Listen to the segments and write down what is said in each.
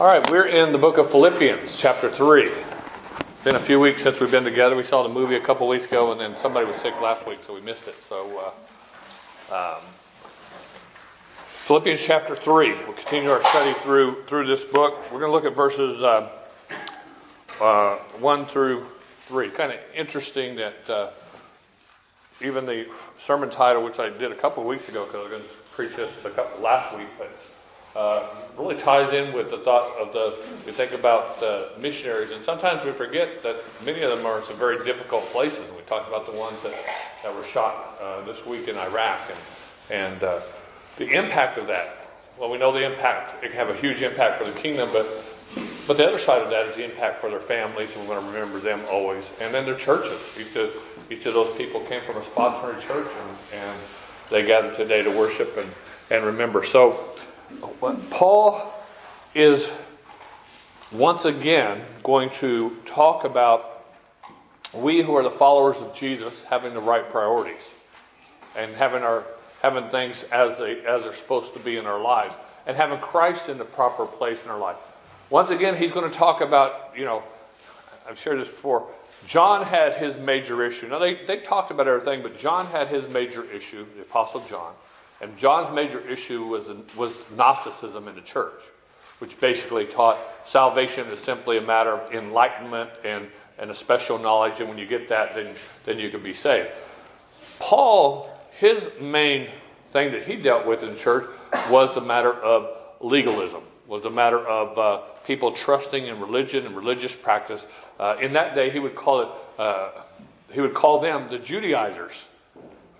All right, we're in the book of Philippians, chapter 3. It's been a few weeks since we've been together. We saw the movie a couple weeks ago, and then somebody was sick last week, so we missed it. So, uh, um, Philippians chapter 3. We'll continue our study through, through this book. We're going to look at verses uh, uh, 1 through 3. Kind of interesting that uh, even the sermon title, which I did a couple weeks ago, because I was going to preach this a couple last week, but uh, really ties in with the thought of the, we think about uh, missionaries, and sometimes we forget that many of them are in some very difficult places. We talked about the ones that, that were shot uh, this week in Iraq and, and uh, the impact of that. Well, we know the impact, it can have a huge impact for the kingdom, but, but the other side of that is the impact for their families, and we're going to remember them always. And then their churches. Each of, each of those people came from a sponsoring church, and, and they gathered today to worship and, and remember. So, Paul is once again going to talk about we who are the followers of Jesus having the right priorities and having our having things as they as they're supposed to be in our lives and having Christ in the proper place in our life. Once again, he's going to talk about, you know, I've shared this before. John had his major issue. Now, they, they talked about everything, but John had his major issue, the Apostle John. And John's major issue was, was Gnosticism in the church, which basically taught salvation is simply a matter of enlightenment and, and a special knowledge, and when you get that, then, then you can be saved. Paul, his main thing that he dealt with in church was a matter of legalism, was a matter of uh, people trusting in religion and religious practice. Uh, in that day, he would call it, uh, he would call them the Judaizers.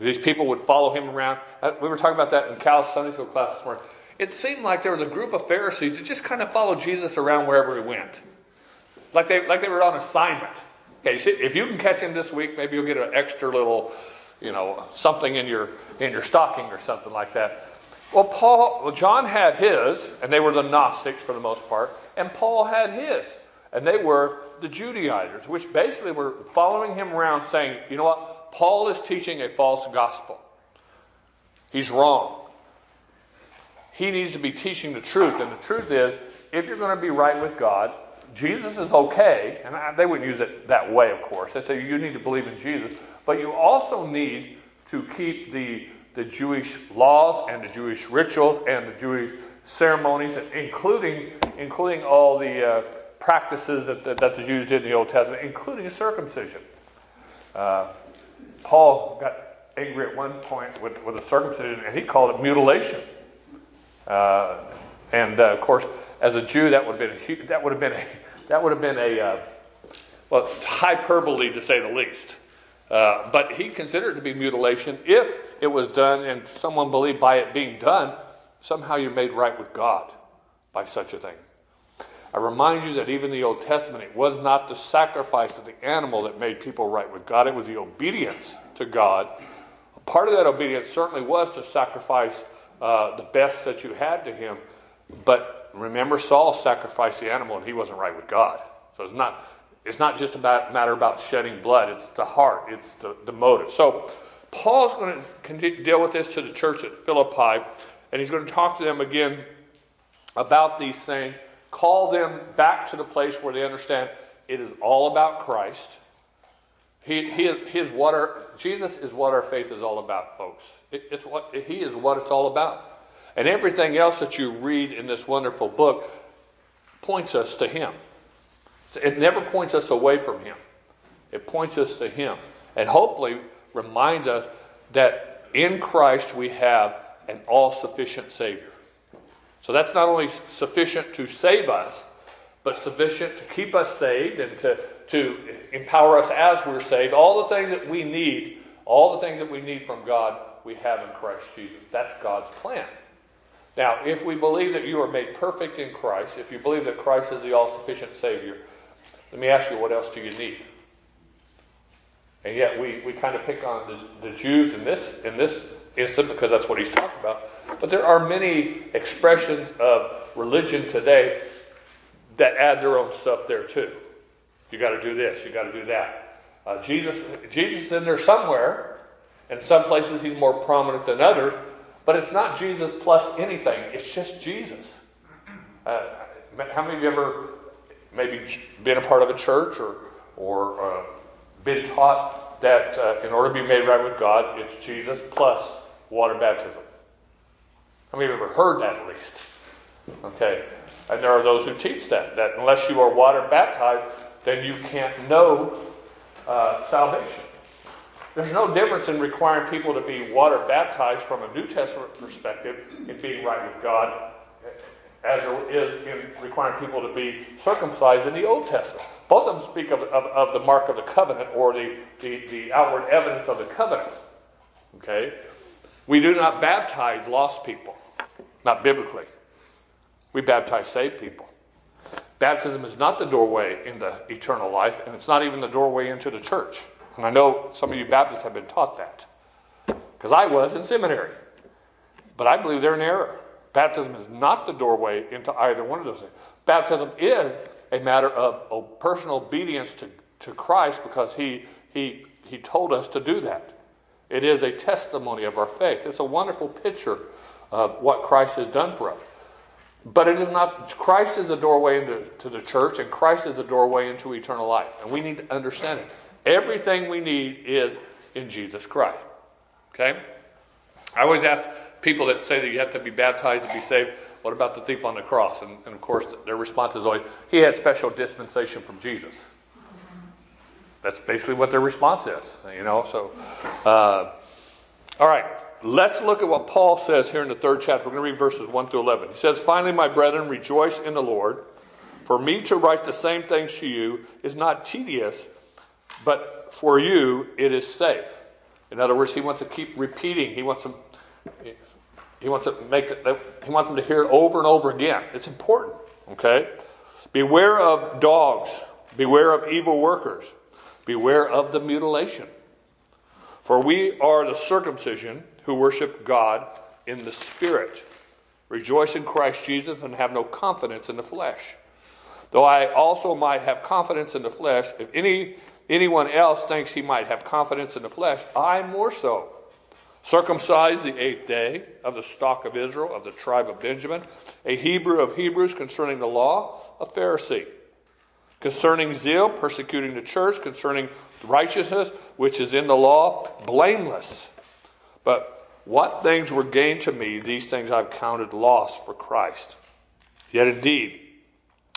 These people would follow him around. Uh, we were talking about that in Cal's Sunday school class this morning. It seemed like there was a group of Pharisees that just kind of followed Jesus around wherever he went. Like they, like they were on assignment. Okay, if you can catch him this week, maybe you'll get an extra little, you know, something in your in your stocking or something like that. Well, Paul, well, John had his, and they were the Gnostics for the most part, and Paul had his, and they were the Judaizers, which basically were following him around saying, you know what, Paul is teaching a false gospel. He's wrong. He needs to be teaching the truth. And the truth is, if you're going to be right with God, Jesus is okay. And I, they wouldn't use it that way, of course. They say you need to believe in Jesus. But you also need to keep the, the Jewish laws and the Jewish rituals and the Jewish ceremonies, including, including all the uh, practices that, that, that, the Jews did in the Old Testament, including circumcision. Uh, Paul got angry at one point with, with a circumcision, and he called it mutilation. Uh, and uh, of course, as a Jew, that would have been a, that would have been a, that would have been a uh, well hyperbole to say the least. Uh, but he considered it to be mutilation if it was done, and someone believed by it being done, somehow you're made right with God by such a thing. I remind you that even the Old Testament, it was not the sacrifice of the animal that made people right with God, it was the obedience to God. Part of that obedience certainly was to sacrifice uh, the best that you had to Him. But remember, Saul sacrificed the animal and he wasn't right with God. So it's not, it's not just about matter about shedding blood, it's the heart, it's the, the motive. So Paul's going to deal with this to the church at Philippi, and he's going to talk to them again about these things call them back to the place where they understand it is all about Christ. He, he, he is what our, Jesus is what our faith is all about, folks. It, it's what, he is what it's all about. And everything else that you read in this wonderful book points us to Him. It never points us away from Him, it points us to Him. And hopefully reminds us that in Christ we have an all sufficient Savior. So that's not only sufficient to save us, but sufficient to keep us saved and to, to empower us as we're saved. All the things that we need, all the things that we need from God, we have in Christ Jesus. That's God's plan. Now, if we believe that you are made perfect in Christ, if you believe that Christ is the all sufficient Savior, let me ask you, what else do you need? And yet, we, we kind of pick on the, the Jews in this, in this instant because that's what he's talking about. But there are many expressions of religion today that add their own stuff there too. You got to do this, you got to do that. Uh, Jesus, Jesus is in there somewhere. In some places, he's more prominent than others. But it's not Jesus plus anything, it's just Jesus. Uh, how many of you ever maybe been a part of a church or, or uh, been taught that uh, in order to be made right with God, it's Jesus plus water baptism? How many of you ever heard that at least? Okay. And there are those who teach that, that unless you are water baptized, then you can't know uh, salvation. There's no difference in requiring people to be water baptized from a New Testament perspective in being right with God as there is in requiring people to be circumcised in the Old Testament. Both of them speak of, of, of the mark of the covenant or the, the, the outward evidence of the covenant. Okay? We do not baptize lost people, not biblically. We baptize saved people. Baptism is not the doorway into eternal life, and it's not even the doorway into the church. And I know some of you Baptists have been taught that. Because I was in seminary. But I believe they're in error. Baptism is not the doorway into either one of those things. Baptism is a matter of, personal obedience to, to Christ because he, he, he told us to do that. It is a testimony of our faith. It's a wonderful picture of what Christ has done for us. But it is not, Christ is a doorway into to the church, and Christ is a doorway into eternal life. And we need to understand it. Everything we need is in Jesus Christ. Okay? I always ask people that say that you have to be baptized to be saved, what about the thief on the cross? And, and of course, their response is always, he had special dispensation from Jesus. That's basically what their response is, you know. So, uh, all right, let's look at what Paul says here in the third chapter. We're going to read verses 1 through 11. He says, Finally, my brethren, rejoice in the Lord. For me to write the same things to you is not tedious, but for you it is safe. In other words, he wants to keep repeating. He wants them, he wants to make he wants them to hear it over and over again. It's important. Okay? Beware of dogs, beware of evil workers, beware of the mutilation. For we are the circumcision who worship God in the Spirit, rejoice in Christ Jesus, and have no confidence in the flesh. Though I also might have confidence in the flesh, if any anyone else thinks he might have confidence in the flesh, I more so. Circumcised the eighth day of the stock of Israel, of the tribe of Benjamin, a Hebrew of Hebrews concerning the law, a Pharisee. Concerning zeal, persecuting the church, concerning righteousness, which is in the law, blameless. But what things were gained to me, these things I've counted loss for Christ. Yet indeed,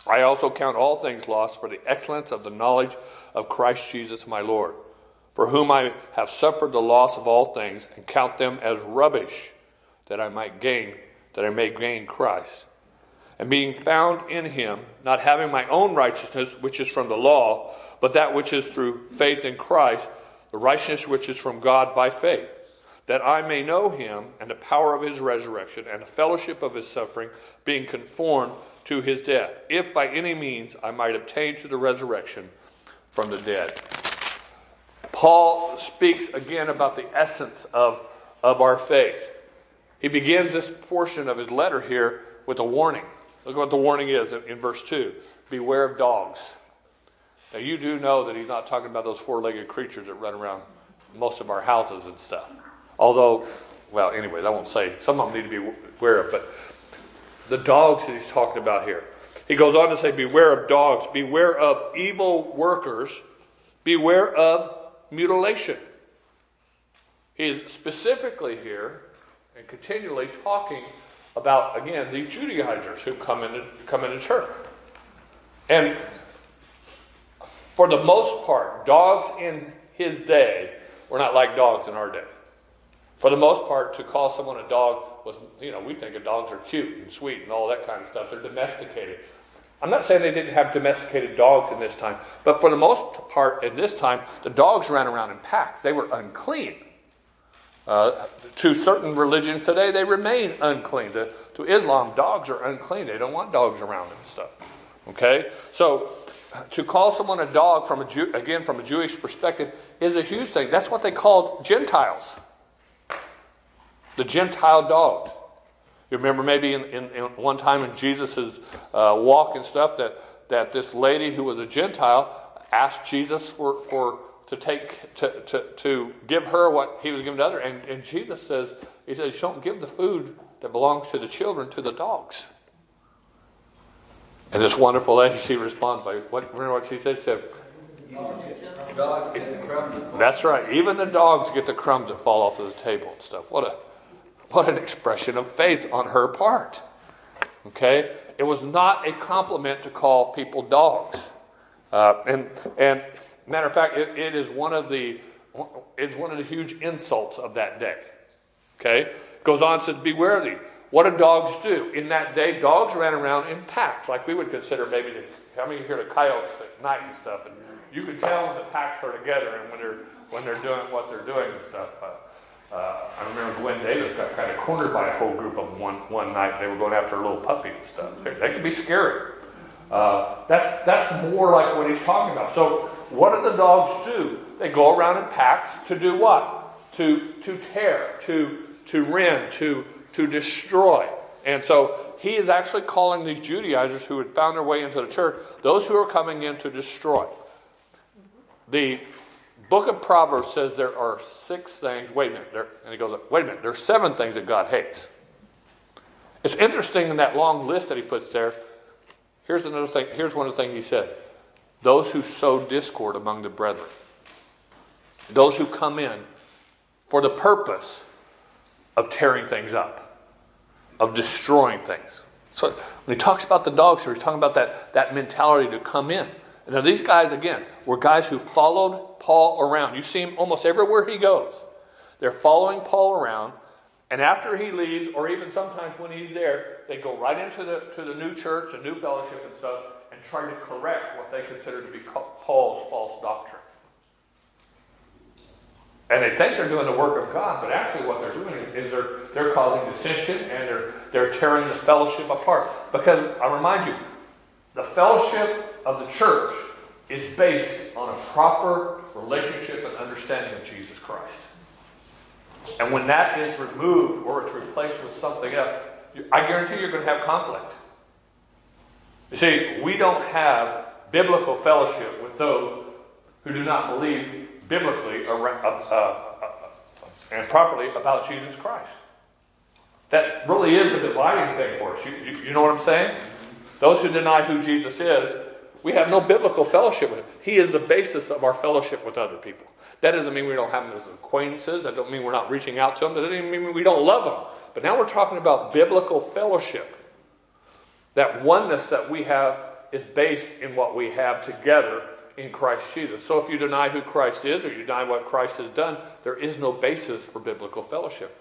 I also count all things lost for the excellence of the knowledge of Christ Jesus my Lord, for whom I have suffered the loss of all things, and count them as rubbish, that I might gain, that I may gain Christ. And being found in him, not having my own righteousness, which is from the law, but that which is through faith in Christ, the righteousness which is from God by faith, that I may know him and the power of his resurrection and the fellowship of his suffering, being conformed to his death, if by any means I might obtain to the resurrection from the dead. Paul speaks again about the essence of, of our faith. He begins this portion of his letter here with a warning. Look what the warning is in, in verse 2 Beware of dogs. Now, you do know that he's not talking about those four legged creatures that run around most of our houses and stuff. Although, well, anyways, I won't say. Some of them need to be aware of. But the dogs that he's talking about here. He goes on to say, Beware of dogs, beware of evil workers, beware of mutilation. He is specifically here and continually talking about, again, these Judaizers who come into, come into church. And for the most part, dogs in his day were not like dogs in our day. For the most part, to call someone a dog was, you know, we think of dogs are cute and sweet and all that kind of stuff. They're domesticated. I'm not saying they didn't have domesticated dogs in this time, but for the most part, in this time, the dogs ran around in packs. They were unclean. Uh, to certain religions today, they remain unclean. To, to Islam, dogs are unclean. They don't want dogs around and stuff. Okay? So, to call someone a dog from a Jew, again from a Jewish perspective is a huge thing. That's what they called Gentiles the Gentile dogs. You remember maybe in, in, in one time in Jesus' uh, walk and stuff that, that this lady who was a Gentile asked Jesus for, for to take to, to, to give her what he was giving to other. And, and Jesus says, He says, Don't give the food that belongs to the children to the dogs. And this wonderful lady, she responds by what remember what she said? She said Dogs get the crumbs. That's right. Even the dogs get the crumbs that fall off of the table and stuff. What a what an expression of faith on her part. Okay? It was not a compliment to call people dogs. Uh, and and matter of fact, it, it is one of the it's one of the huge insults of that day. Okay? Goes on says, Beware thee. What do dogs do? In that day, dogs ran around in packs, like we would consider maybe the, how many hear the coyotes at night and stuff. And you can tell when the packs are together and when they're when they're doing what they're doing and stuff. Uh, uh, I remember Gwen Davis got kind of cornered by a whole group of them one one night. They were going after a little puppy and stuff. They, they can be scary. Uh, that's that's more like what he's talking about. So what do the dogs do? They go around in packs to do what? To to tear, to to rend, to to destroy. And so he is actually calling these Judaizers who had found their way into the church, those who are coming in to destroy. The book of Proverbs says there are six things. Wait a minute. There, and he goes, wait a minute. There are seven things that God hates. It's interesting in that long list that he puts there. Here's another thing. Here's one of the things he said those who sow discord among the brethren, those who come in for the purpose of tearing things up, of destroying things. So when he talks about the dogs here, he's talking about that, that mentality to come in. Now these guys, again, were guys who followed Paul around. You see him almost everywhere he goes. They're following Paul around. And after he leaves, or even sometimes when he's there, they go right into the, to the new church, a new fellowship and stuff, and try to correct what they consider to be Paul's false doctrine. And they think they're doing the work of God, but actually what they're doing is they're, they're causing dissension and they're, they're tearing the fellowship apart. Because I remind you, the fellowship of the church is based on a proper relationship and understanding of Jesus Christ. And when that is removed or it's replaced with something else, I guarantee you're going to have conflict. You see, we don't have biblical fellowship with those who do not believe biblically uh, uh, uh, and properly about Jesus Christ. That really is a dividing thing for us. You, you, you know what I'm saying? Those who deny who Jesus is, we have no biblical fellowship with him. He is the basis of our fellowship with other people. That doesn't mean we don't have them as acquaintances. That doesn't mean we're not reaching out to them. That doesn't even mean we don't love them. But now we're talking about biblical fellowship. That oneness that we have is based in what we have together in Christ Jesus. So if you deny who Christ is or you deny what Christ has done, there is no basis for biblical fellowship.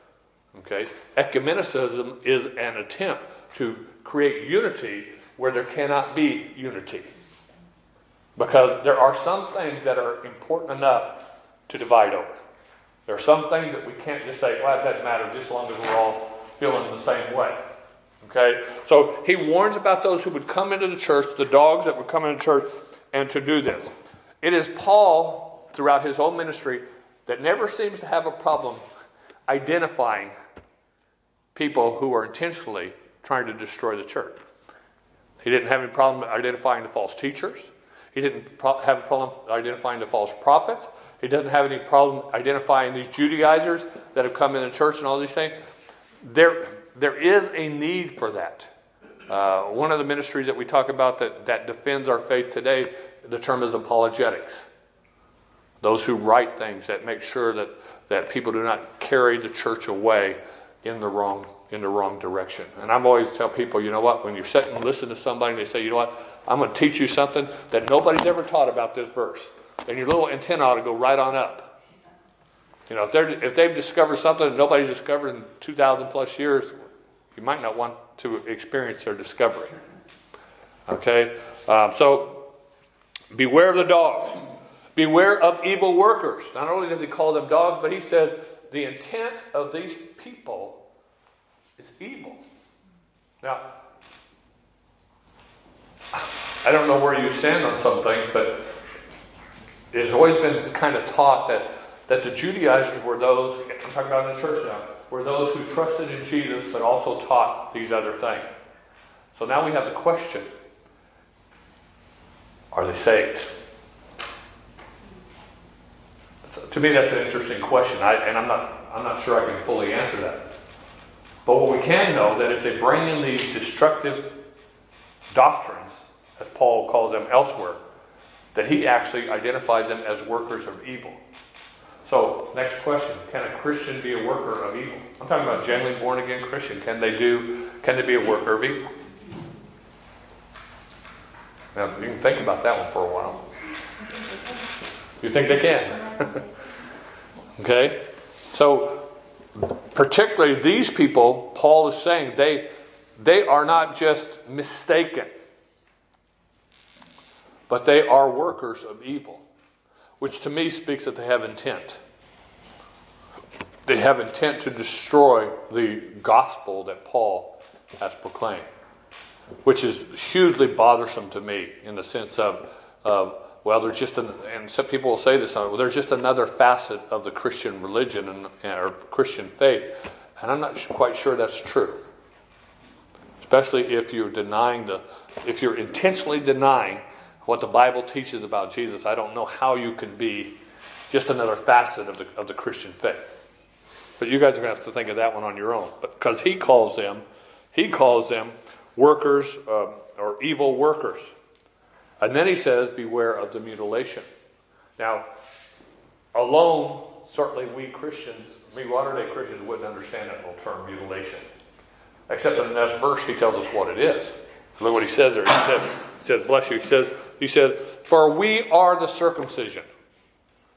Okay? Ecumenicism is an attempt to create unity where there cannot be unity. Because there are some things that are important enough to divide over. There are some things that we can't just say, well, it doesn't matter just as long as we're all feeling the same way. Okay? So he warns about those who would come into the church, the dogs that would come into church, and to do this. It is Paul, throughout his whole ministry, that never seems to have a problem identifying people who are intentionally trying to destroy the church. He didn't have any problem identifying the false teachers. He didn't have a problem identifying the false prophets. He doesn't have any problem identifying these Judaizers that have come in the church and all these things. There, there is a need for that. Uh, one of the ministries that we talk about that, that defends our faith today, the term is apologetics. Those who write things that make sure that, that people do not carry the church away in the wrong in the wrong direction. And I'm always tell people, you know what, when you sit and listen to somebody and they say, you know what, I'm going to teach you something that nobody's ever taught about this verse, And your little antenna ought to go right on up. You know, if, they're, if they've discovered something that nobody's discovered in 2,000 plus years, you might not want to experience their discovery. Okay? Um, so, beware of the dog. Beware of evil workers. Not only does he call them dogs, but he said the intent of these people is evil. Now, I don't know where you stand on some things, but it has always been kind of taught that, that the Judaizers were those, I'm talking about in the church now, were those who trusted in Jesus but also taught these other things. So now we have the question are they saved? To me, that's an interesting question, I, and I'm not, I'm not sure I can fully answer that. But what we can know that if they bring in these destructive doctrines, as Paul calls them elsewhere, that he actually identifies them as workers of evil. So, next question: Can a Christian be a worker of evil? I'm talking about genuinely born again Christian. Can they do? Can they be a worker of evil? Now, you can think about that one for a while. You think they can? okay? So, particularly these people, Paul is saying they, they are not just mistaken, but they are workers of evil, which to me speaks that they have intent. They have intent to destroy the gospel that Paul has proclaimed, which is hugely bothersome to me in the sense of, of well, there's just an, and some people will say this, well, there's just another facet of the Christian religion and, or Christian faith, and I'm not quite sure that's true. Especially if you're denying the, if you're intentionally denying what the Bible teaches about Jesus, I don't know how you can be just another facet of the, of the Christian faith. But you guys are going to have to think of that one on your own. Because he calls them, he calls them workers uh, or evil workers. And then he says, Beware of the mutilation. Now, alone, certainly we Christians, we Latter-day Christians, wouldn't understand that little term mutilation. Except in the next verse, he tells us what it is. Look what he says there. He says, he bless you. He says, he says, For we are the circumcision.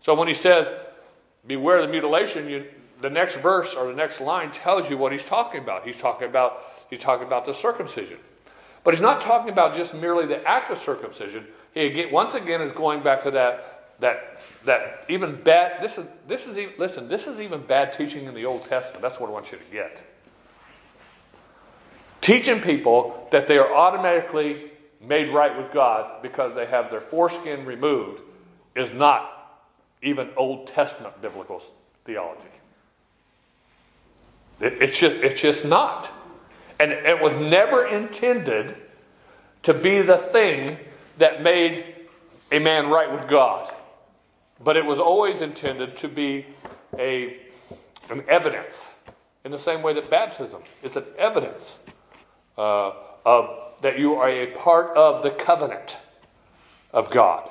So when he says, Beware of the mutilation, you, the next verse or the next line tells you what he's talking about. He's talking about, he's talking about the circumcision. But he's not talking about just merely the act of circumcision. He again, once again is going back to that that that even bad. This is this is listen. This is even bad teaching in the Old Testament. That's what I want you to get. Teaching people that they are automatically made right with God because they have their foreskin removed is not even Old Testament biblical theology. It, it's just it's just not. And it was never intended to be the thing that made a man right with God. But it was always intended to be a, an evidence, in the same way that baptism is an evidence uh, of, that you are a part of the covenant of God.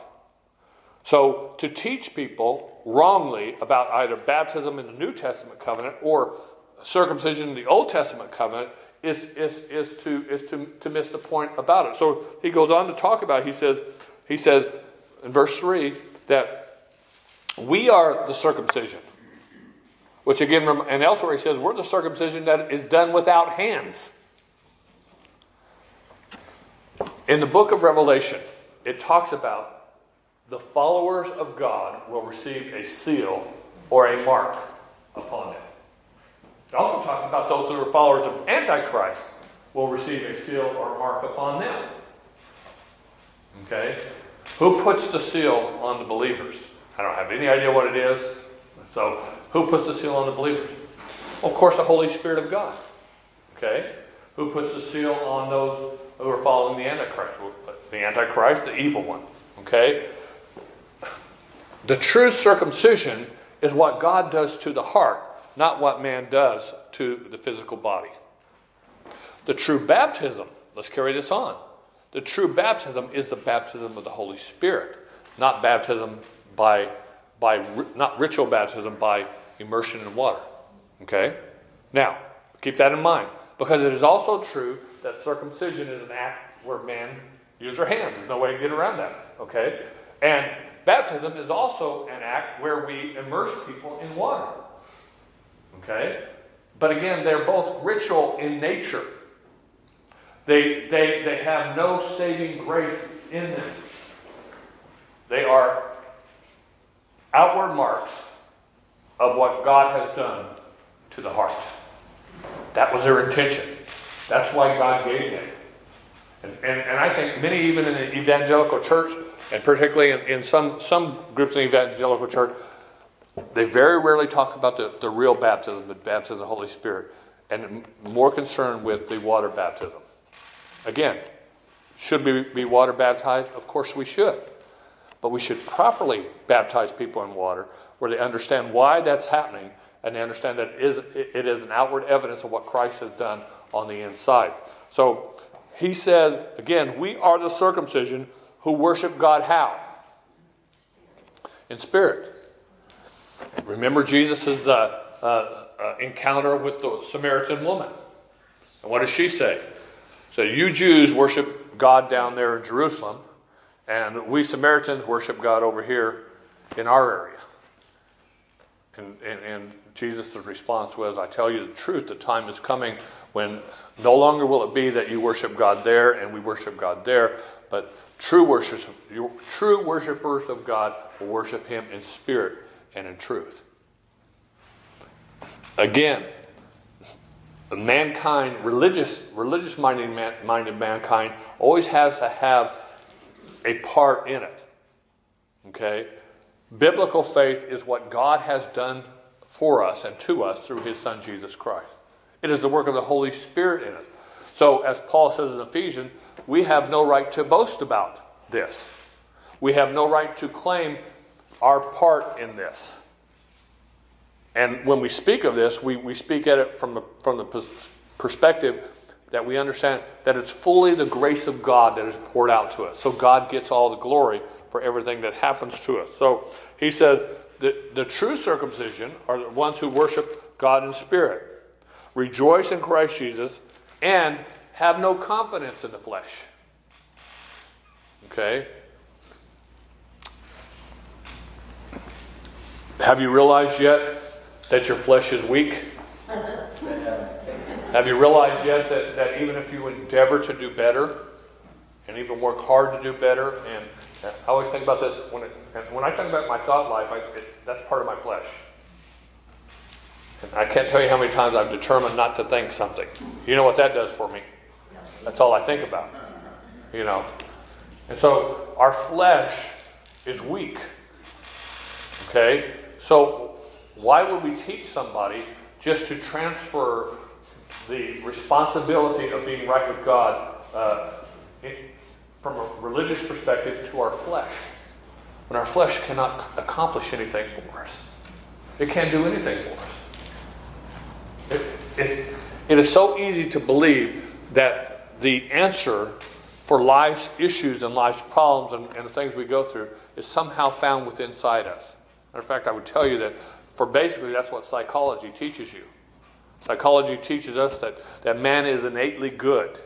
So to teach people wrongly about either baptism in the New Testament covenant or circumcision in the Old Testament covenant is, is, is, to, is to, to miss the point about it. So he goes on to talk about, he says, he says in verse 3 that we are the circumcision. Which again, and elsewhere he says, we're the circumcision that is done without hands. In the book of Revelation, it talks about the followers of God will receive a seal or a mark upon them. It also talks about those who are followers of Antichrist will receive a seal or mark upon them. Okay? Who puts the seal on the believers? I don't have any idea what it is. So, who puts the seal on the believers? Of course, the Holy Spirit of God. Okay? Who puts the seal on those who are following the Antichrist? The Antichrist, the evil one. Okay? The true circumcision is what God does to the heart not what man does to the physical body. The true baptism, let's carry this on. The true baptism is the baptism of the Holy Spirit, not baptism by, by not ritual baptism by immersion in water. Okay? Now, keep that in mind because it is also true that circumcision is an act where men use their hands. There's no way to get around that. Okay? And baptism is also an act where we immerse people in water. Okay? But again, they're both ritual in nature. They, they, they have no saving grace in them. They are outward marks of what God has done to the heart. That was their intention. That's why God gave them. And, and, and I think many, even in the evangelical church, and particularly in, in some, some groups in the evangelical church, they very rarely talk about the, the real baptism, the baptism of the Holy Spirit, and more concerned with the water baptism. Again, should we be water baptized? Of course we should. But we should properly baptize people in water where they understand why that's happening and they understand that it is, it is an outward evidence of what Christ has done on the inside. So he said, again, we are the circumcision who worship God how? In spirit. Remember Jesus' uh, uh, uh, encounter with the Samaritan woman. And what does she say? So you Jews worship God down there in Jerusalem, and we Samaritans worship God over here in our area. And, and, and Jesus' response was, I tell you the truth, the time is coming when no longer will it be that you worship God there and we worship God there, but true worshipers, true worshipers of God will worship Him in spirit and in truth. Again, mankind, religious, religious minded, man, minded mankind, always has to have a part in it. Okay? Biblical faith is what God has done for us and to us through his Son Jesus Christ. It is the work of the Holy Spirit in it. So, as Paul says in Ephesians, we have no right to boast about this. We have no right to claim our part in this. And when we speak of this, we, we speak at it from the, from the perspective that we understand that it's fully the grace of God that is poured out to us. So God gets all the glory for everything that happens to us. So he said, the, the true circumcision are the ones who worship God in spirit, rejoice in Christ Jesus, and have no confidence in the flesh. Okay? Have you realized yet that your flesh is weak? Have you realized yet that, that even if you endeavor to do better and even work hard to do better, and, and I always think about this when, it, when I talk about my thought life, I, it, that's part of my flesh. I can't tell you how many times I've determined not to think something. You know what that does for me? That's all I think about. You know? And so our flesh is weak. Okay? So why would we teach somebody just to transfer the responsibility of being right with God uh, from a religious perspective to our flesh. When our flesh cannot accomplish anything for us, it can't do anything for us. It, it, it is so easy to believe that the answer for life's issues and life's problems and, and the things we go through is somehow found within inside us. Matter of fact, I would tell you that for basically that's what psychology teaches you. Psychology teaches us that, that man is innately good.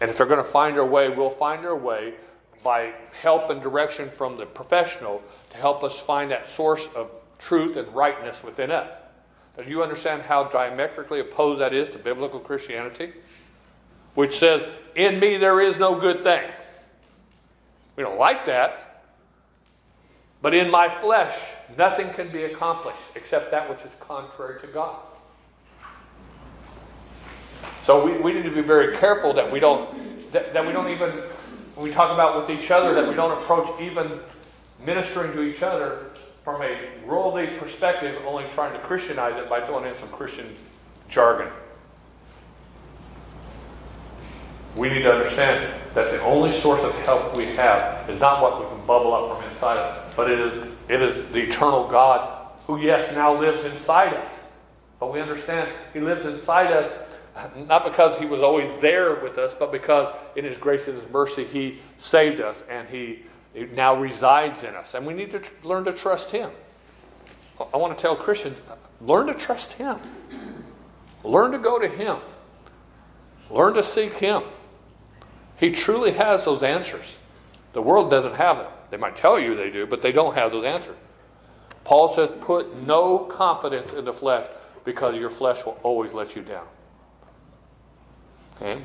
And if they're going to find their way, we'll find our way by help and direction from the professional to help us find that source of truth and rightness within it. Do you understand how diametrically opposed that is to biblical Christianity? Which says, In me there is no good thing. We don't like that. But in my flesh, nothing can be accomplished except that which is contrary to God. So we, we need to be very careful that we don't that, that we don't even when we talk about with each other that we don't approach even ministering to each other from a worldly perspective, only trying to Christianize it by throwing in some Christian jargon. We need to understand that the only source of help we have is not what we can bubble up from inside us, but it is it is the eternal God who, yes, now lives inside us. But we understand He lives inside us not because he was always there with us, but because in his grace and his mercy he saved us and he, he now resides in us. And we need to tr- learn to trust him. I want to tell Christians learn to trust him, learn to go to him, learn to seek him. He truly has those answers. The world doesn't have them. They might tell you they do, but they don't have those answers. Paul says, put no confidence in the flesh because your flesh will always let you down. Okay?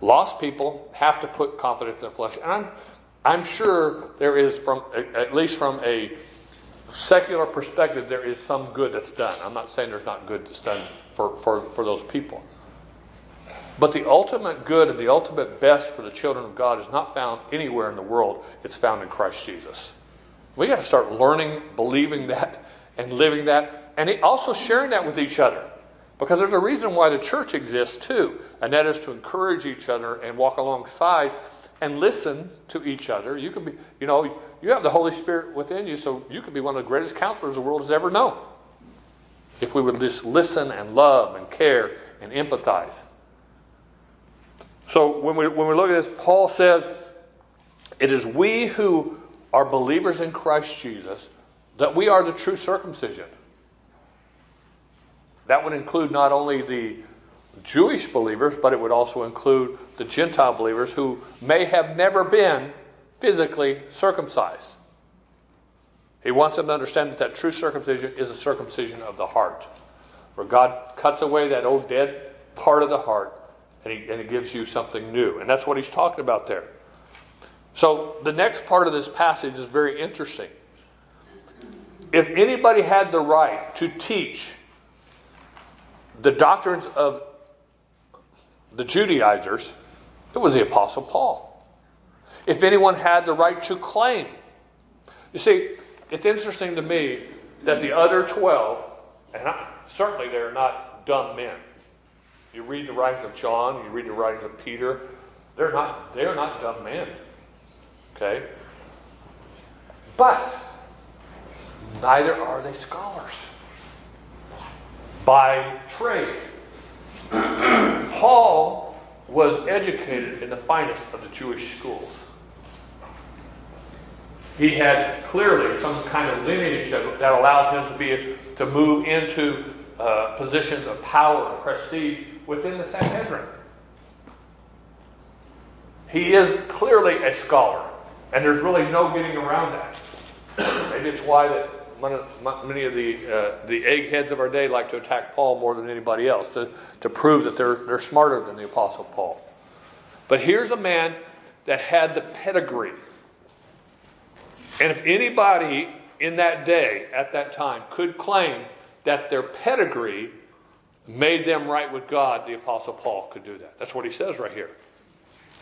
Lost people have to put confidence in the flesh. And I'm, I'm sure there is, from at least from a secular perspective, there is some good that's done. I'm not saying there's not good that's done for, for, for those people. But the ultimate good and the ultimate best for the children of God is not found anywhere in the world. It's found in Christ Jesus. We got to start learning, believing that, and living that, and also sharing that with each other. Because there's a reason why the church exists too, and that is to encourage each other and walk alongside and listen to each other. You can be, you know, you have the Holy Spirit within you, so you could be one of the greatest counselors the world has ever known. If we would just listen and love and care and empathize. So when we, when we look at this, Paul says, It is we who are believers in Christ Jesus that we are the true circumcision. That would include not only the Jewish believers, but it would also include the Gentile believers who may have never been physically circumcised. He wants them to understand that that true circumcision is a circumcision of the heart, where God cuts away that old dead part of the heart and he, and he gives you something new. And that's what he's talking about there. So the next part of this passage is very interesting. If anybody had the right to teach the doctrines of the Judaizers, it was the Apostle Paul. If anyone had the right to claim, you see, it's interesting to me that the other 12, and I, certainly they're not dumb men. You read the writings of John, you read the writings of Peter, they're not, they're not dumb men. Okay? But neither are they scholars. By trade. Paul was educated in the finest of the Jewish schools. He had clearly some kind of lineage that allowed him to be to move into uh, positions of power and prestige within the Sanhedrin. He is clearly a scholar, and there's really no getting around that. Maybe it's why that many of the, uh, the eggheads of our day like to attack Paul more than anybody else to, to prove that they're, they're smarter than the Apostle Paul. But here's a man that had the pedigree. And if anybody in that day, at that time, could claim that their pedigree made them right with God, the Apostle Paul could do that. That's what he says right here.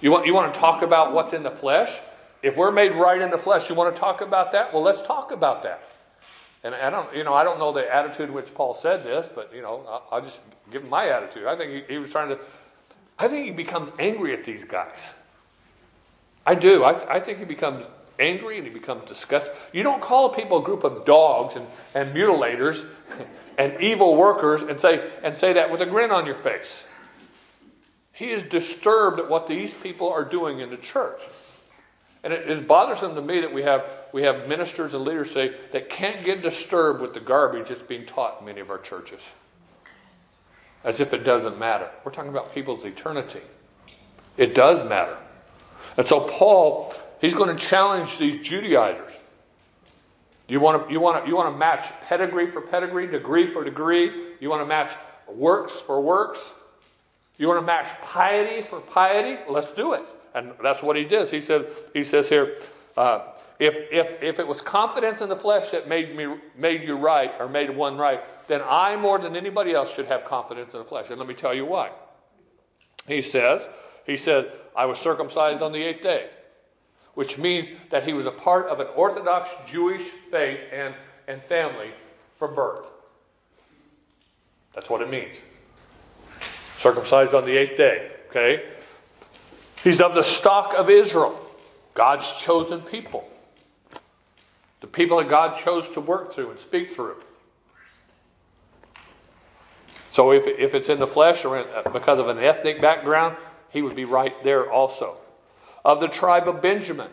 You want, you want to talk about what's in the flesh? If we're made right in the flesh, you want to talk about that? Well, let's talk about that. And I don't, you know, I don't know the attitude in which Paul said this, but you know, I'll, I'll just give him my attitude. I think he, he, was trying to. I think he becomes angry at these guys. I do. I, I think he becomes angry and he becomes disgusted. You don't call people a group of dogs and, and mutilators and evil workers and say and say that with a grin on your face. He is disturbed at what these people are doing in the church. And it is bothersome to me that we have, we have ministers and leaders say that can't get disturbed with the garbage that's being taught in many of our churches. As if it doesn't matter. We're talking about people's eternity. It does matter. And so Paul, he's going to challenge these Judaizers. You want to, you want to, you want to match pedigree for pedigree, degree for degree. You want to match works for works. You want to match piety for piety. Let's do it. And that's what he does. He said, he says here, uh, if, if, if it was confidence in the flesh that made me made you right or made one right, then I more than anybody else should have confidence in the flesh. And let me tell you why. He says, he said, I was circumcised on the eighth day, which means that he was a part of an Orthodox Jewish faith and, and family from birth. That's what it means. Circumcised on the eighth day. Okay? He's of the stock of Israel, God's chosen people. People that God chose to work through and speak through. So if, if it's in the flesh or in, uh, because of an ethnic background, he would be right there also. Of the tribe of Benjamin,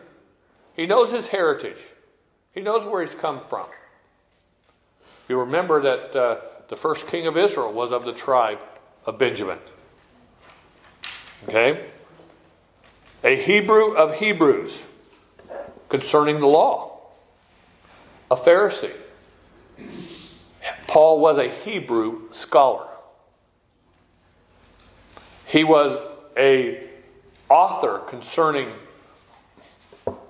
he knows his heritage, he knows where he's come from. You remember that uh, the first king of Israel was of the tribe of Benjamin. Okay? a Hebrew of Hebrews concerning the law, a Pharisee. Paul was a Hebrew scholar. He was a author concerning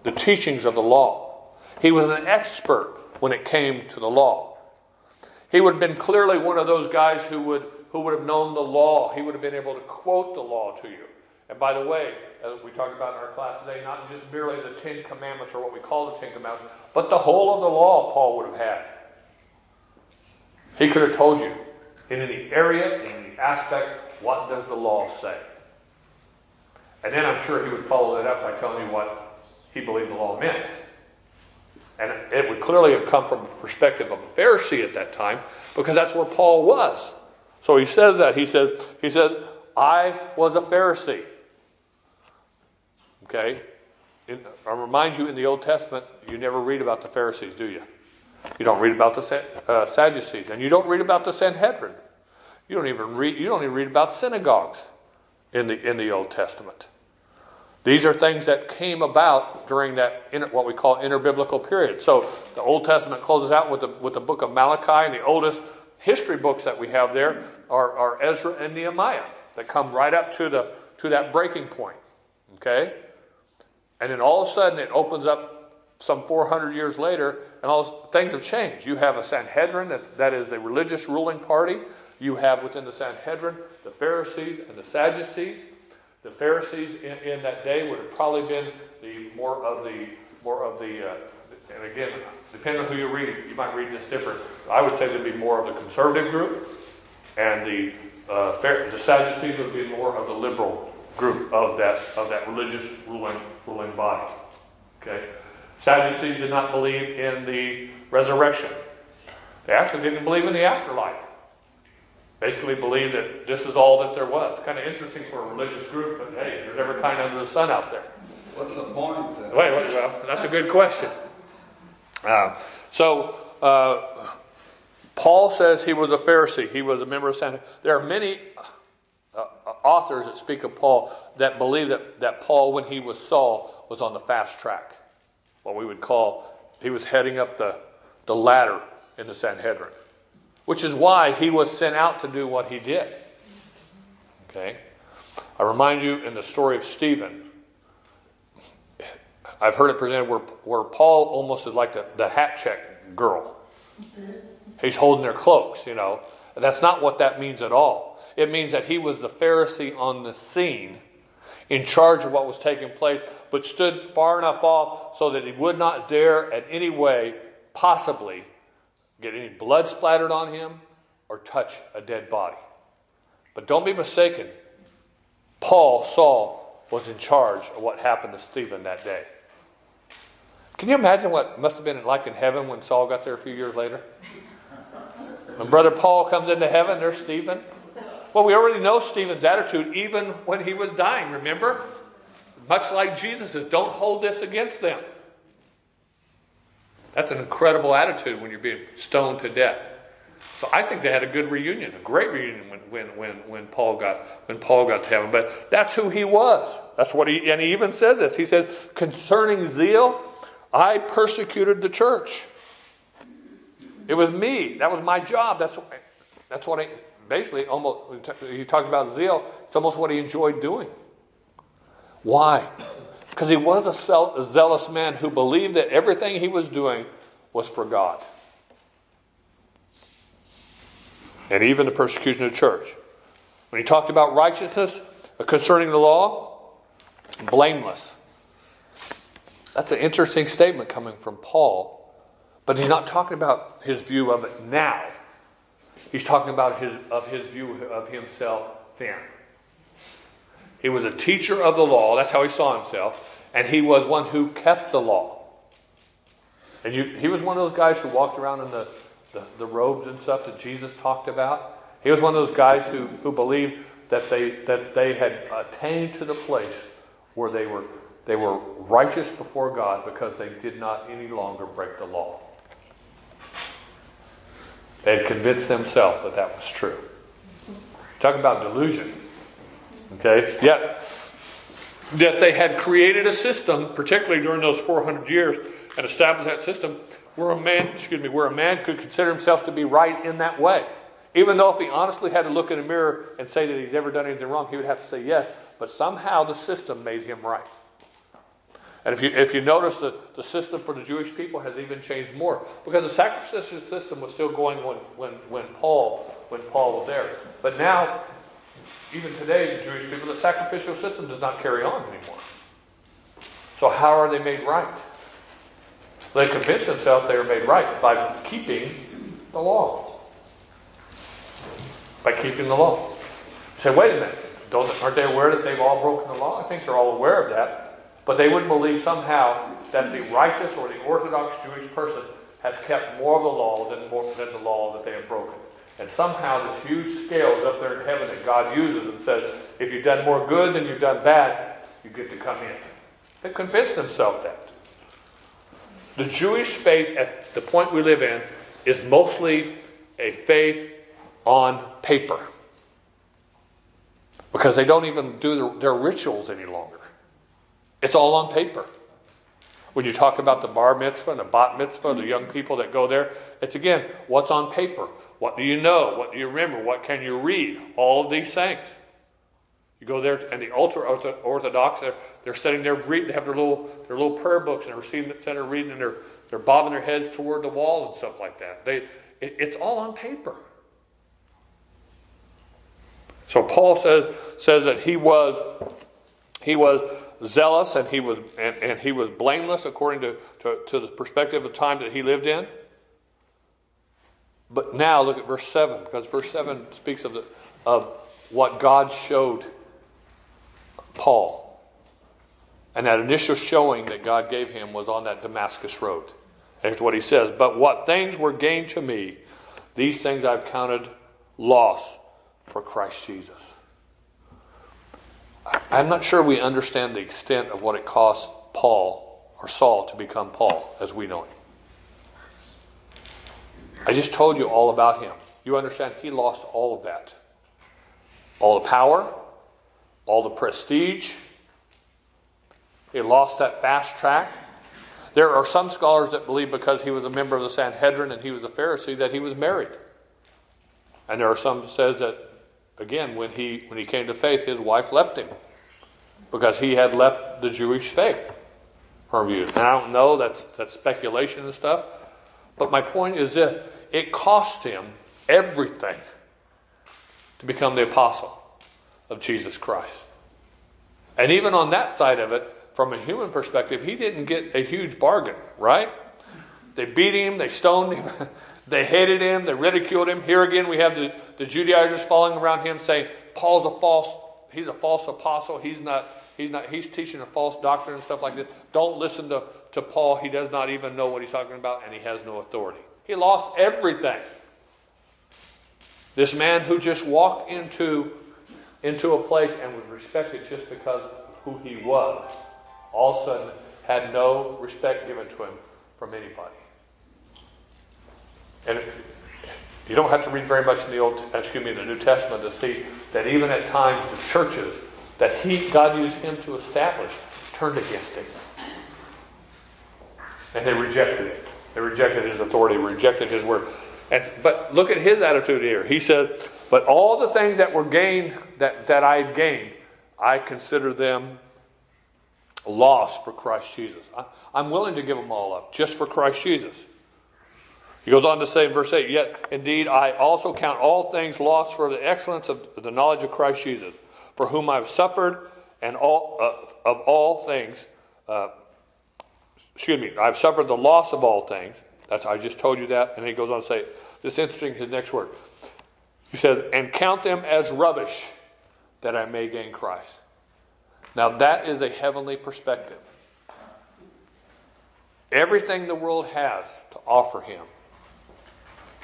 the teachings of the law. He was an expert when it came to the law. He would have been clearly one of those guys who would, who would have known the law. He would have been able to quote the law to you. And by the way, as we talked about in our class today, not just merely the Ten Commandments or what we call the Ten Commandments, but the whole of the law Paul would have had. He could have told you in any area, in any aspect, what does the law say? And then I'm sure he would follow that up by telling you what he believed the law meant. And it would clearly have come from the perspective of a Pharisee at that time, because that's where Paul was. So he says that. He said, he said, I was a Pharisee. Okay? In, I remind you, in the Old Testament, you never read about the Pharisees, do you? You don't read about the uh, Sadducees, and you don't read about the Sanhedrin. You don't even read. You don't even read about synagogues in the in the Old Testament. These are things that came about during that inter, what we call interbiblical period. So the Old Testament closes out with the with the book of Malachi, and the oldest history books that we have there are, are Ezra and Nehemiah that come right up to the to that breaking point. Okay, and then all of a sudden it opens up some 400 years later, and all things have changed. You have a Sanhedrin that, that is a religious ruling party. You have within the Sanhedrin the Pharisees and the Sadducees. The Pharisees in, in that day would have probably been the more of the more of the uh, and again, depending on who you read, you might read this different. I would say there'd be more of the conservative group, and the uh, the Sadducees would be more of the liberal group of that of that religious ruling ruling body. Okay, Sadducees did not believe in the resurrection. They actually didn't believe in the afterlife. Basically, believed that this is all that there was. Kind of interesting for a religious group, but hey, there's every kind under the sun out there. What's the point? Then? Wait, wait, well, that's a good question. Uh, so, uh, Paul says he was a Pharisee. He was a member of Sanhedrin. There are many uh, authors that speak of Paul that believe that, that Paul, when he was Saul, was on the fast track. What we would call, he was heading up the, the ladder in the Sanhedrin, which is why he was sent out to do what he did. Okay? I remind you in the story of Stephen, I've heard it presented where, where Paul almost is like the, the hat check girl. He's holding their cloaks, you know. That's not what that means at all. It means that he was the Pharisee on the scene, in charge of what was taking place, but stood far enough off so that he would not dare at any way possibly get any blood splattered on him or touch a dead body. But don't be mistaken, Paul, Saul, was in charge of what happened to Stephen that day. Can you imagine what must have been like in heaven when Saul got there a few years later? When Brother Paul comes into heaven, there's Stephen. Well, we already know Stephen's attitude even when he was dying, remember? Much like Jesus is, don't hold this against them. That's an incredible attitude when you're being stoned to death. So I think they had a good reunion, a great reunion when, when, when, when Paul got when Paul got to heaven. But that's who he was. That's what he and he even said this. He said, concerning zeal, I persecuted the church. It was me. That was my job. That's what, that's what I basically almost he talked about zeal. It's almost what he enjoyed doing. Why? Because he was a zealous man who believed that everything he was doing was for God. And even the persecution of the church. When he talked about righteousness concerning the law, blameless. That's an interesting statement coming from Paul, but he's not talking about his view of it now. He's talking about his, of his view of himself then. He was a teacher of the law, that's how he saw himself, and he was one who kept the law. And you, he was one of those guys who walked around in the, the, the robes and stuff that Jesus talked about. He was one of those guys who, who believed that they, that they had attained to the place where they were they were righteous before God because they did not any longer break the law. They had convinced themselves that that was true. Talk about delusion. Okay? Yet, yet they had created a system, particularly during those 400 years, and established that system where a man, excuse me, where a man could consider himself to be right in that way. Even though if he honestly had to look in a mirror and say that he's never done anything wrong, he would have to say yes. But somehow the system made him right. And if you, if you notice that the system for the Jewish people has even changed more, because the sacrificial system was still going when, when, when, Paul, when Paul was there. But now, even today, the Jewish people, the sacrificial system does not carry on anymore. So how are they made right? They convince themselves they are made right by keeping the law. By keeping the law. You say, wait a minute. aren't they aware that they've all broken the law? I think they're all aware of that. But they wouldn't believe somehow that the righteous or the Orthodox Jewish person has kept more of the law than, more, than the law that they have broken. And somehow this huge scale is up there in heaven that God uses and says, if you've done more good than you've done bad, you get to come in. They convinced themselves that. The Jewish faith at the point we live in is mostly a faith on paper. Because they don't even do their rituals any longer. It's all on paper. When you talk about the bar mitzvah and the bat mitzvah, the young people that go there, it's again, what's on paper? What do you know? What do you remember? What can you read? All of these things. You go there, and the ultra orthodox, they're, they're sitting there reading. They have their little their little prayer books, and they're sitting there reading, and they're they're bobbing their heads toward the wall and stuff like that. They, it, it's all on paper. So Paul says says that he was he was zealous and he was and, and he was blameless according to, to, to the perspective of the time that he lived in. But now look at verse 7, because verse 7 speaks of, the, of what God showed Paul. And that initial showing that God gave him was on that Damascus road. That's what he says. But what things were gained to me, these things I've counted loss for Christ Jesus. I'm not sure we understand the extent of what it cost Paul or Saul to become Paul as we know him. I just told you all about him. You understand he lost all of that. All the power, all the prestige. He lost that fast track. There are some scholars that believe because he was a member of the Sanhedrin and he was a Pharisee that he was married. And there are some that says that again when he when he came to faith his wife left him because he had left the Jewish faith. Her view. And I don't know, that's that's speculation and stuff. But my point is this it cost him everything to become the apostle of Jesus Christ. And even on that side of it, from a human perspective, he didn't get a huge bargain, right? They beat him, they stoned him, they hated him, they ridiculed him. Here again, we have the, the Judaizers following around him saying, Paul's a false, he's a false apostle, he's not, he's not, he's teaching a false doctrine and stuff like this. Don't listen to, to Paul, he does not even know what he's talking about, and he has no authority. He lost everything. This man who just walked into, into a place and was respected just because of who he was, all of a sudden had no respect given to him from anybody. And you don't have to read very much in the Old, excuse me, the New Testament to see that even at times the churches that he, God used him to establish, turned against him, and they rejected it. They rejected his authority, rejected his word. And, but look at his attitude here. He said, But all the things that were gained, that, that I had gained, I consider them lost for Christ Jesus. I, I'm willing to give them all up just for Christ Jesus. He goes on to say in verse 8, Yet indeed I also count all things lost for the excellence of the knowledge of Christ Jesus, for whom I've suffered and all uh, of all things. Uh, excuse me, I've suffered the loss of all things. That's I just told you that. And he goes on to say, this is interesting, his next word. He says, and count them as rubbish that I may gain Christ. Now that is a heavenly perspective. Everything the world has to offer him,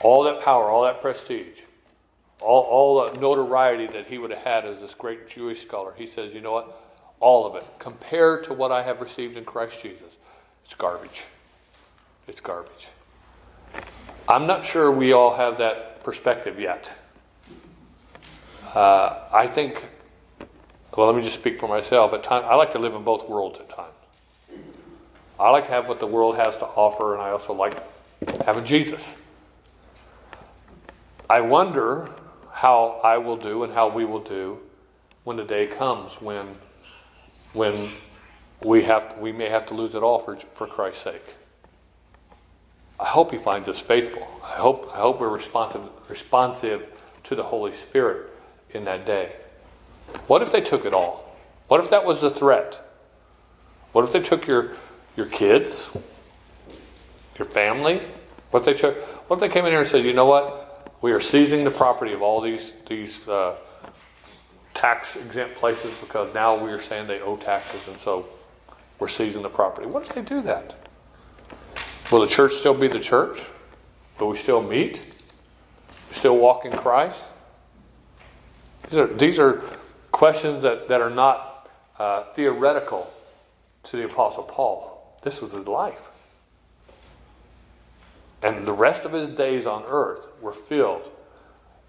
all that power, all that prestige, all, all the notoriety that he would have had as this great Jewish scholar, he says, you know what? All of it, compared to what I have received in Christ Jesus, it's garbage. It's garbage. I'm not sure we all have that perspective yet. Uh, I think, well, let me just speak for myself. At times, I like to live in both worlds at times. I like to have what the world has to offer, and I also like having Jesus. I wonder how I will do and how we will do when the day comes when, when we, have, we may have to lose it all for, for Christ's sake. I hope He finds us faithful. I hope, I hope we're responsive, responsive to the Holy Spirit in that day. What if they took it all? What if that was the threat? What if they took your, your kids, your family? What if they took? What if they came in here and said, "You know what? We are seizing the property of all these these uh, tax exempt places because now we are saying they owe taxes and so we're seizing the property. What if they do that? Will the church still be the church? Will we still meet? We Still walk in Christ? These are, these are questions that, that are not uh, theoretical to the Apostle Paul. This was his life. And the rest of his days on earth were filled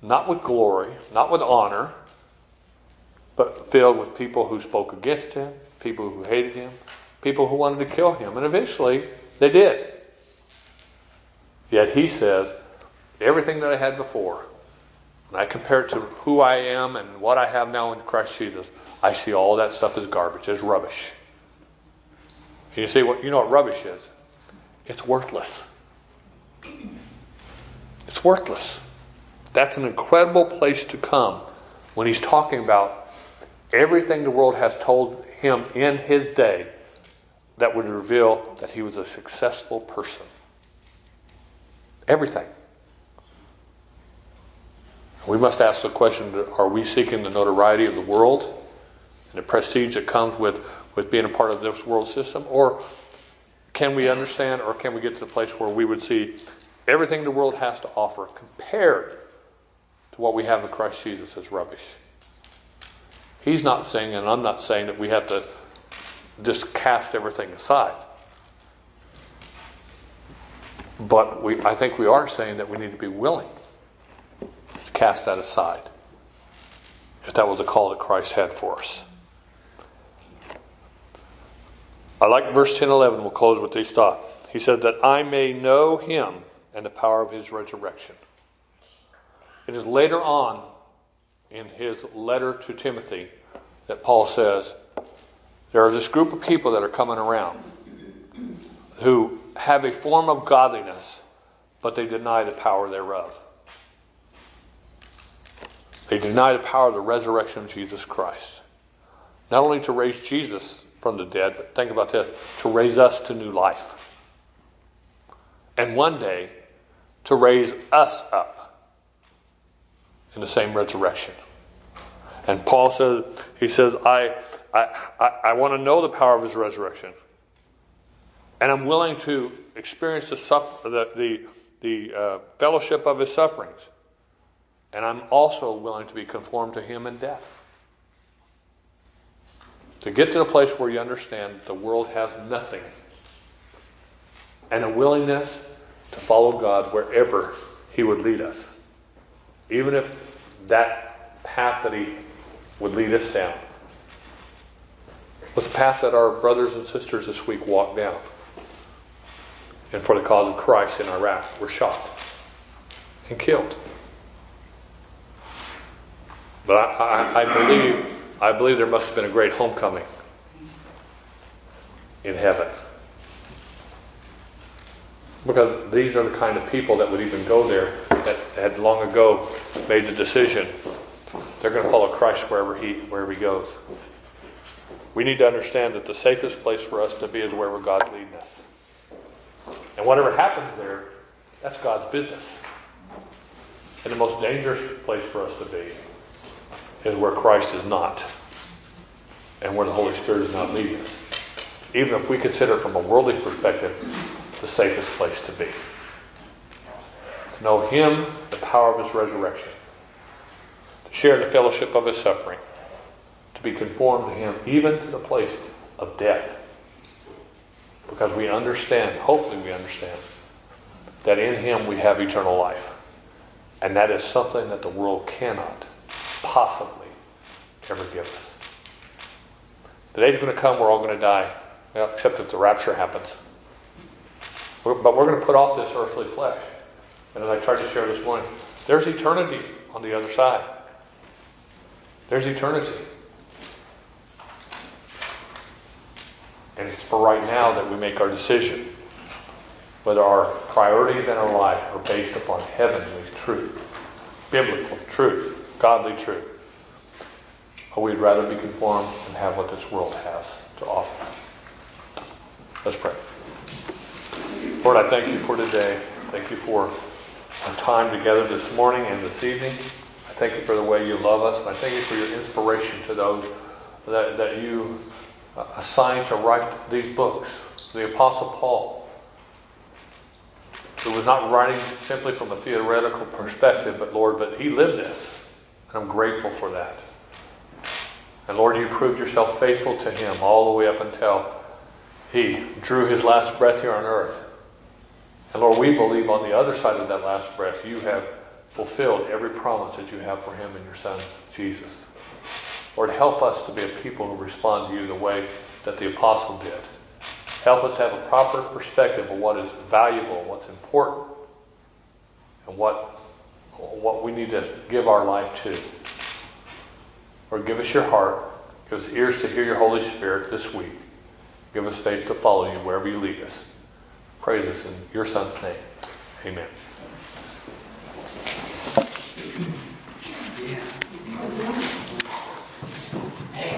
not with glory, not with honor, but filled with people who spoke against him, people who hated him, people who wanted to kill him. And eventually, they did. Yet he says, everything that I had before, when I compare it to who I am and what I have now in Christ Jesus, I see all that stuff as garbage, as rubbish. And you see what you know what rubbish is? It's worthless. It's worthless. That's an incredible place to come when he's talking about everything the world has told him in his day that would reveal that he was a successful person. Everything. We must ask the question are we seeking the notoriety of the world and the prestige that comes with, with being a part of this world system? Or can we understand or can we get to the place where we would see everything the world has to offer compared to what we have in Christ Jesus as rubbish? He's not saying, and I'm not saying that we have to just cast everything aside. But we, I think we are saying that we need to be willing to cast that aside if that was the call that Christ had for us. I like verse 10 11. We'll close with this thought. He said, That I may know him and the power of his resurrection. It is later on in his letter to Timothy that Paul says, There are this group of people that are coming around who have a form of godliness, but they deny the power thereof. They deny the power of the resurrection of Jesus Christ. Not only to raise Jesus from the dead, but think about this to raise us to new life. And one day, to raise us up in the same resurrection. And Paul says, he says, I, I, I, I want to know the power of his resurrection. And I'm willing to experience the, suffer, the, the, the uh, fellowship of his sufferings. And I'm also willing to be conformed to him in death. To get to the place where you understand the world has nothing. And a willingness to follow God wherever he would lead us. Even if that path that he would lead us down was the path that our brothers and sisters this week walked down and for the cause of Christ in Iraq were shot and killed. But I, I, I, believe I believe there must have been a great homecoming in heaven. Because these are the kind of people that would even go there that had long ago made the decision. They're going to follow Christ wherever he wherever he goes. We need to understand that the safest place for us to be is wherever God's leading us. And whatever happens there, that's God's business. And the most dangerous place for us to be is where Christ is not and where the Holy Spirit is not leading us. Even if we consider it from a worldly perspective, the safest place to be. To know Him, the power of His resurrection, to share the fellowship of His suffering, to be conformed to Him, even to the place of death. Because we understand, hopefully, we understand, that in Him we have eternal life. And that is something that the world cannot possibly ever give us. The day's going to come, we're all going to die, except if the rapture happens. But we're going to put off this earthly flesh. And as I tried to share this morning, there's eternity on the other side. There's eternity. And it's for right now that we make our decision whether our priorities in our life are based upon heavenly truth, biblical truth, godly truth, or we'd rather be conformed and have what this world has to offer. Let's pray. Lord, I thank you for today. Thank you for our time together this morning and this evening. I thank you for the way you love us. And I thank you for your inspiration to those that, that you uh, assigned to write these books. The Apostle Paul, who was not writing simply from a theoretical perspective, but Lord, but he lived this. And I'm grateful for that. And Lord, you proved yourself faithful to him all the way up until he drew his last breath here on earth. And Lord, we believe on the other side of that last breath, you have fulfilled every promise that you have for him and your son, Jesus. Lord, help us to be a people who respond to you the way that the apostle did. Help us have a proper perspective of what is valuable, what's important, and what, what we need to give our life to. Lord, give us your heart, give us ears to hear your Holy Spirit this week. Give us faith to follow you wherever you lead us. Praise us in your Son's name. Amen.